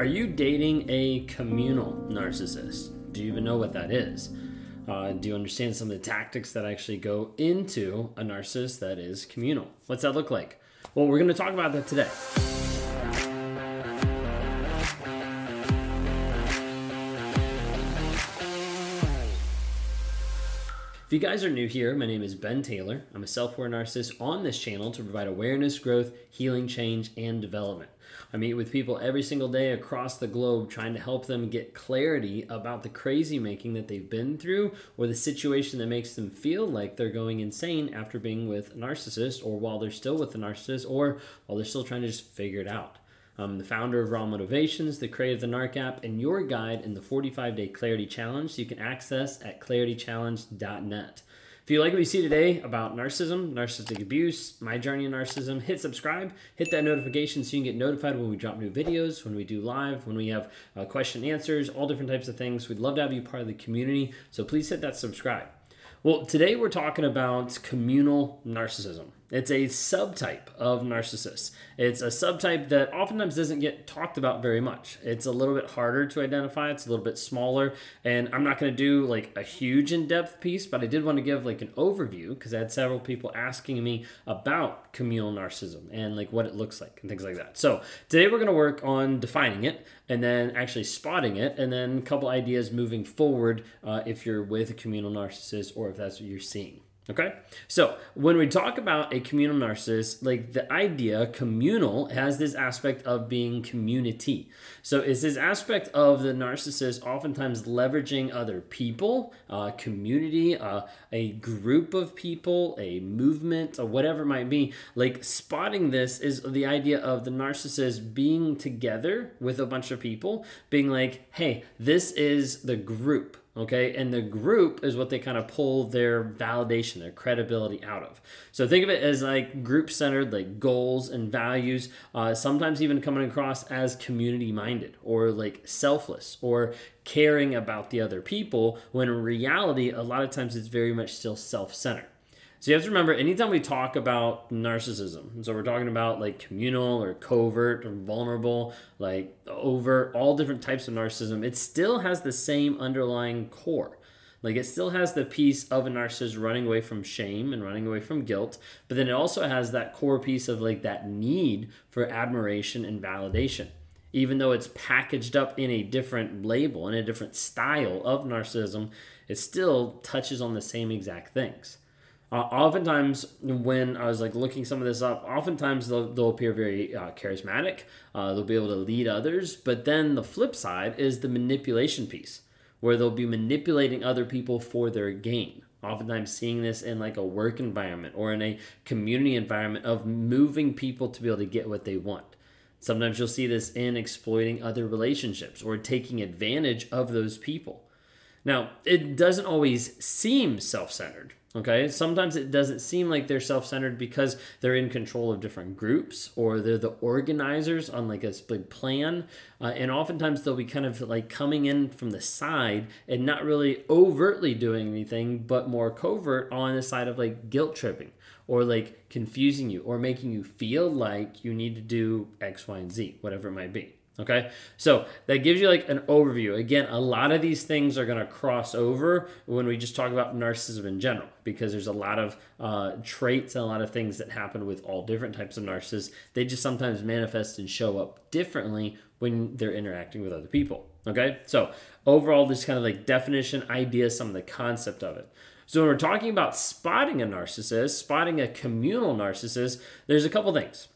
Are you dating a communal narcissist? Do you even know what that is? Uh, do you understand some of the tactics that actually go into a narcissist that is communal? What's that look like? Well, we're going to talk about that today. If you guys are new here, my name is Ben Taylor. I'm a self aware narcissist on this channel to provide awareness, growth, healing, change, and development. I meet with people every single day across the globe trying to help them get clarity about the crazy making that they've been through or the situation that makes them feel like they're going insane after being with a narcissist or while they're still with a narcissist or while they're still trying to just figure it out. I'm the founder of Raw Motivations, the creator of the NARC app, and your guide in the 45 day Clarity Challenge. You can access at claritychallenge.net. If you like what you see today about narcissism, narcissistic abuse, my journey in narcissism, hit subscribe, hit that notification so you can get notified when we drop new videos, when we do live, when we have uh, question answers, all different types of things. We'd love to have you part of the community. So please hit that subscribe. Well, today we're talking about communal narcissism. It's a subtype of narcissists. It's a subtype that oftentimes doesn't get talked about very much. It's a little bit harder to identify, it's a little bit smaller, and I'm not going to do like a huge in depth piece, but I did want to give like an overview because I had several people asking me about communal narcissism and like what it looks like and things like that. So today we're going to work on defining it and then actually spotting it, and then a couple ideas moving forward uh, if you're with a communal narcissist or if that's what you're seeing. Okay, so when we talk about a communal narcissist, like the idea communal has this aspect of being community. So it's this aspect of the narcissist oftentimes leveraging other people, uh, community, uh, a group of people, a movement, or whatever it might be. Like spotting this is the idea of the narcissist being together with a bunch of people, being like, hey, this is the group okay? And the group is what they kind of pull their validation their credibility out of. So think of it as like group centered like goals and values uh, sometimes even coming across as community minded or like selfless or caring about the other people when in reality a lot of times it's very much still self-centered so you have to remember, anytime we talk about narcissism, so we're talking about like communal or covert or vulnerable, like overt, all different types of narcissism, it still has the same underlying core. Like it still has the piece of a narcissist running away from shame and running away from guilt, but then it also has that core piece of like that need for admiration and validation. Even though it's packaged up in a different label, in a different style of narcissism, it still touches on the same exact things. Uh, oftentimes, when I was like looking some of this up, oftentimes they'll, they'll appear very uh, charismatic. Uh, they'll be able to lead others. But then the flip side is the manipulation piece, where they'll be manipulating other people for their gain. Oftentimes, seeing this in like a work environment or in a community environment of moving people to be able to get what they want. Sometimes you'll see this in exploiting other relationships or taking advantage of those people. Now, it doesn't always seem self centered Okay, sometimes it doesn't seem like they're self centered because they're in control of different groups or they're the organizers on like a big plan. Uh, and oftentimes they'll be kind of like coming in from the side and not really overtly doing anything, but more covert on the side of like guilt tripping or like confusing you or making you feel like you need to do X, Y, and Z, whatever it might be. Okay, so that gives you like an overview. Again, a lot of these things are going to cross over when we just talk about narcissism in general, because there's a lot of uh, traits and a lot of things that happen with all different types of narcissists. They just sometimes manifest and show up differently when they're interacting with other people. Okay, so overall, this kind of like definition, idea, some of the concept of it. So when we're talking about spotting a narcissist, spotting a communal narcissist, there's a couple things.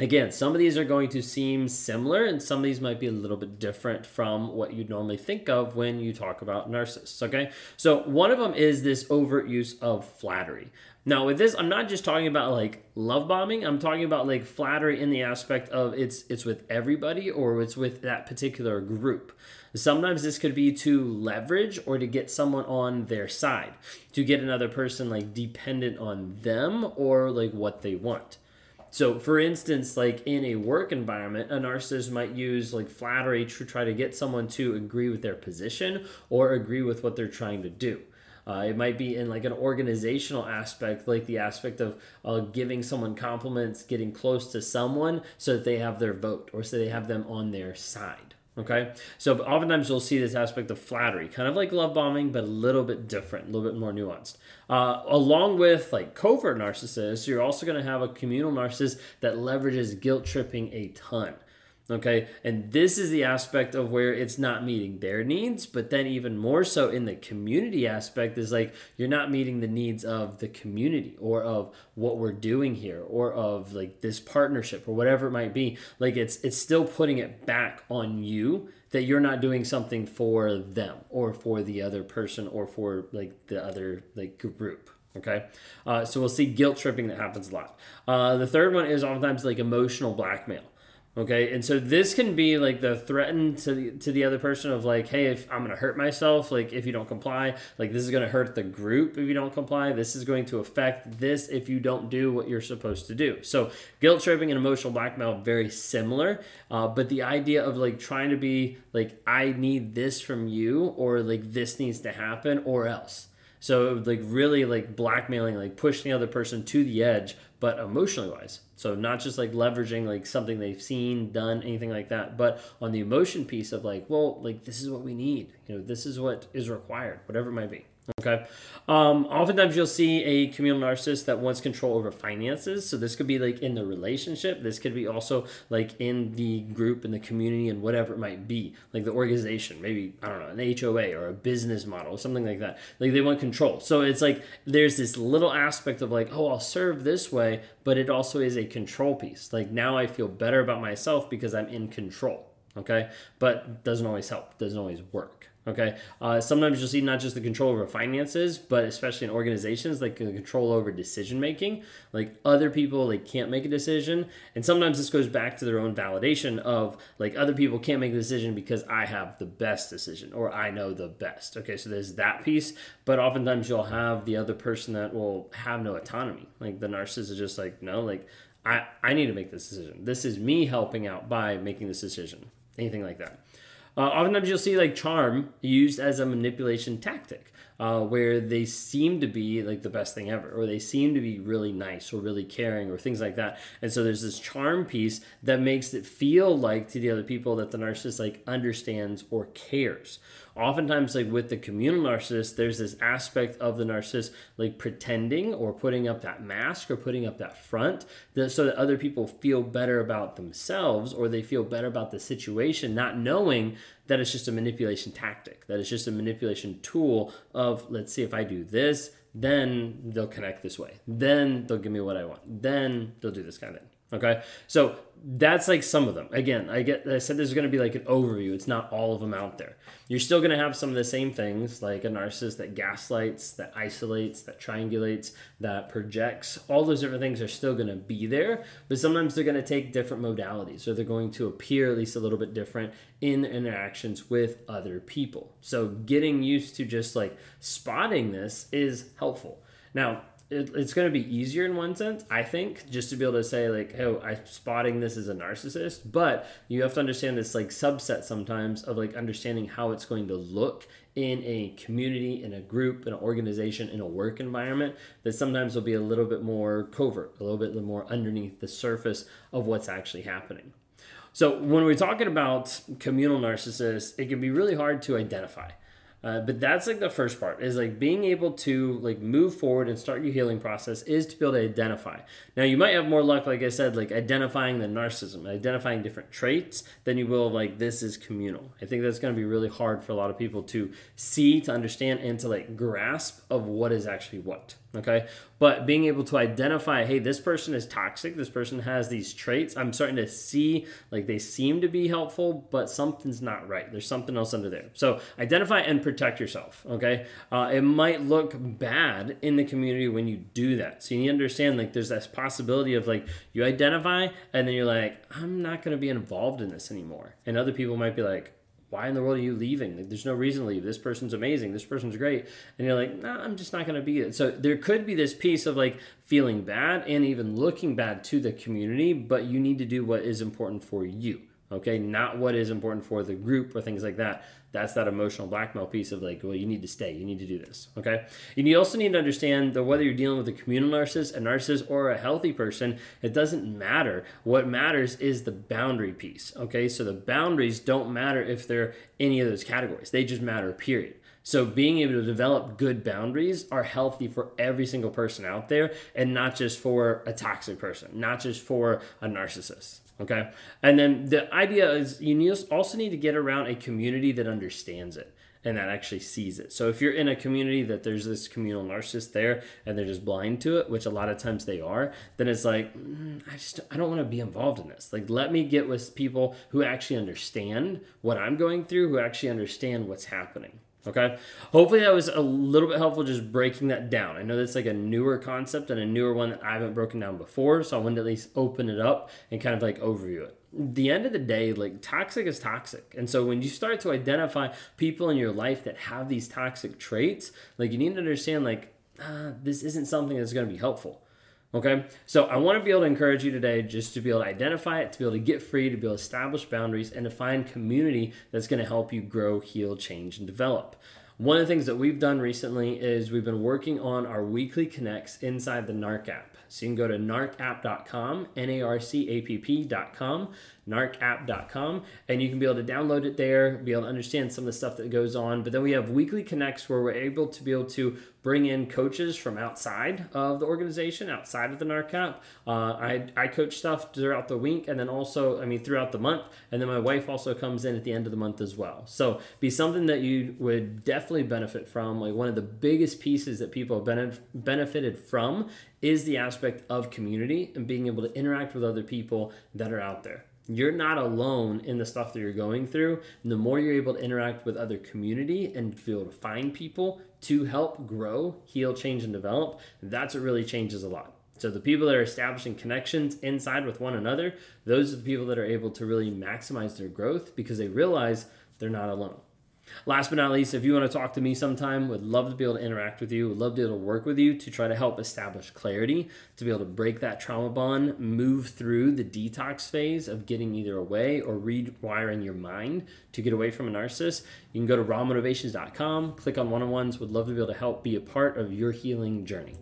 Again, some of these are going to seem similar, and some of these might be a little bit different from what you'd normally think of when you talk about narcissists. Okay, so one of them is this overt use of flattery. Now, with this, I'm not just talking about like love bombing. I'm talking about like flattery in the aspect of it's it's with everybody or it's with that particular group. Sometimes this could be to leverage or to get someone on their side, to get another person like dependent on them or like what they want. So, for instance, like in a work environment, a narcissist might use like flattery to try to get someone to agree with their position or agree with what they're trying to do. Uh, it might be in like an organizational aspect, like the aspect of uh, giving someone compliments, getting close to someone so that they have their vote or so they have them on their side. Okay, so oftentimes you'll see this aspect of flattery, kind of like love bombing, but a little bit different, a little bit more nuanced. Uh, along with like covert narcissists, you're also going to have a communal narcissist that leverages guilt tripping a ton. Okay, and this is the aspect of where it's not meeting their needs, but then even more so in the community aspect is like you're not meeting the needs of the community or of what we're doing here or of like this partnership or whatever it might be. Like it's it's still putting it back on you that you're not doing something for them or for the other person or for like the other like group. Okay? Uh, so we'll see guilt tripping that happens a lot. Uh, the third one is oftentimes like emotional blackmail Okay, and so this can be like the threaten to the, to the other person of like, hey, if I'm gonna hurt myself, like if you don't comply, like this is gonna hurt the group if you don't comply. This is going to affect this if you don't do what you're supposed to do. So guilt tripping and emotional blackmail very similar, uh, but the idea of like trying to be like, I need this from you, or like this needs to happen, or else. So like really like blackmailing, like pushing the other person to the edge, but emotionally wise. So not just like leveraging like something they've seen, done, anything like that, but on the emotion piece of like, well, like this is what we need. You know, this is what is required, whatever it might be. Okay. Um, oftentimes you'll see a communal narcissist that wants control over finances. So this could be like in the relationship. This could be also like in the group, in the community, and whatever it might be, like the organization, maybe, I don't know, an HOA or a business model, something like that. Like they want control. So it's like there's this little aspect of like, oh, I'll serve this way, but it also is a control piece. Like now I feel better about myself because I'm in control. Okay. But doesn't always help, doesn't always work. Okay. Uh, sometimes you'll see not just the control over finances, but especially in organizations, like the control over decision making. Like other people, like can't make a decision, and sometimes this goes back to their own validation of like other people can't make a decision because I have the best decision or I know the best. Okay, so there's that piece, but oftentimes you'll have the other person that will have no autonomy. Like the narcissist is just like no, like I I need to make this decision. This is me helping out by making this decision. Anything like that. Uh, oftentimes you'll see like charm used as a manipulation tactic. Uh, where they seem to be like the best thing ever, or they seem to be really nice or really caring or things like that. And so there's this charm piece that makes it feel like to the other people that the narcissist like understands or cares oftentimes like with the communal narcissist there's this aspect of the narcissist like pretending or putting up that mask or putting up that front that, so that other people feel better about themselves or they feel better about the situation not knowing that it's just a manipulation tactic That is just a manipulation tool of let's see if i do this then they'll connect this way. Then they'll give me what i want. Then they'll do this kind of thing Okay, so that's like some of them. Again, I get I said there's going to be like an overview. It's not all of them out there. You're still going to have some of the same things, like a narcissist that gaslights, that isolates, that triangulates, that projects. All those different things are still going to be there, but sometimes they're going to take different modalities, or they're going to appear at least a little bit different in interactions with other people. So getting used to just like spotting this is helpful. Now, it, it's going to be easier in one sense, I think, just to be able to say like, "Oh, I'm spotting this as a narcissist." But you have to understand this like subset sometimes of like understanding how it's going to look in a community, in a group, in an organization, in a work environment. That sometimes will be a little bit more covert, a little bit more underneath the surface of what's actually happening. So when we're talking about communal narcissists, it can be really hard to identify. Uh, but that's like the first part is like being able to like move forward and start your healing process is to be able to identify. Now you might have more luck, like I said, like identifying the narcissism, identifying different traits than you will like this is communal. I think that's going to be really hard for a lot of people to see, to understand, and to like grasp of what is actually what okay? But being able to identify hey this person is toxic this person has these traits i'm starting to see like they seem to be helpful but something's not right. There's something else under there. So identify and protect yourself okay? Uh, it might look bad in the community when you do that. So you need to understand like there's this possibility of like you identify and then you're like i'm not going to be involved in this anymore. And other people might be like why in the world are you leaving? Like, there's no reason to leave. This person's amazing. This person's great. And you're like, nah, I'm just not going to be it. So there could be this piece of like feeling bad and even looking bad to the community, but you need to do what is important for you. Okay? Not what is important for the group or things like that. That's that emotional blackmail piece of like, well, you need to stay, you need to do this, okay? And you also need to understand that whether you're dealing with a communal narcissist, a narcissist, or a healthy person, it doesn't matter. What matters is the boundary piece, okay? So the boundaries don't matter if they're any of those categories, they just matter, period. So being able to develop good boundaries are healthy for every single person out there and not just for a toxic person, not just for a narcissist. Okay. And then the idea is you also need to get around a community that understands it and that actually sees it. So if you're in a community that there's this communal narcissist there and they're just blind to it, which a lot of times they are, then it's like mm, I just I don't want to be involved in this. Like let me get with people who actually understand what I'm going through, who actually understand what's happening. Okay. Hopefully that was a little bit helpful just breaking that down. I know that's like a newer concept and a newer one that I haven't broken down before. So I wanted to at least open it up and kind of like overview it. The end of the day, like toxic is toxic. And so when you start to identify people in your life that have these toxic traits, like you need to understand like, ah, this isn't something that's going to be helpful. Okay, so I want to be able to encourage you today just to be able to identify it, to be able to get free, to be able to establish boundaries, and to find community that's going to help you grow, heal, change, and develop. One of the things that we've done recently is we've been working on our weekly connects inside the NARC app. So you can go to narcapp.com, N A R C A P P.com, narcapp.com, and you can be able to download it there, be able to understand some of the stuff that goes on. But then we have weekly connects where we're able to be able to bring in coaches from outside of the organization, outside of the NARC app. Uh, I, I coach stuff throughout the week and then also, I mean, throughout the month. And then my wife also comes in at the end of the month as well. So be something that you would definitely benefit from. Like one of the biggest pieces that people have benefited from is the aspect of community and being able to interact with other people that are out there you're not alone in the stuff that you're going through. And the more you're able to interact with other community and able to find people to help grow, heal, change, and develop, that's what really changes a lot. So the people that are establishing connections inside with one another, those are the people that are able to really maximize their growth because they realize they're not alone. Last but not least, if you want to talk to me sometime, would love to be able to interact with you, would love to be able to work with you to try to help establish clarity, to be able to break that trauma bond, move through the detox phase of getting either away or rewiring your mind to get away from a narcissist. You can go to rawmotivations.com, click on one on ones, would love to be able to help be a part of your healing journey.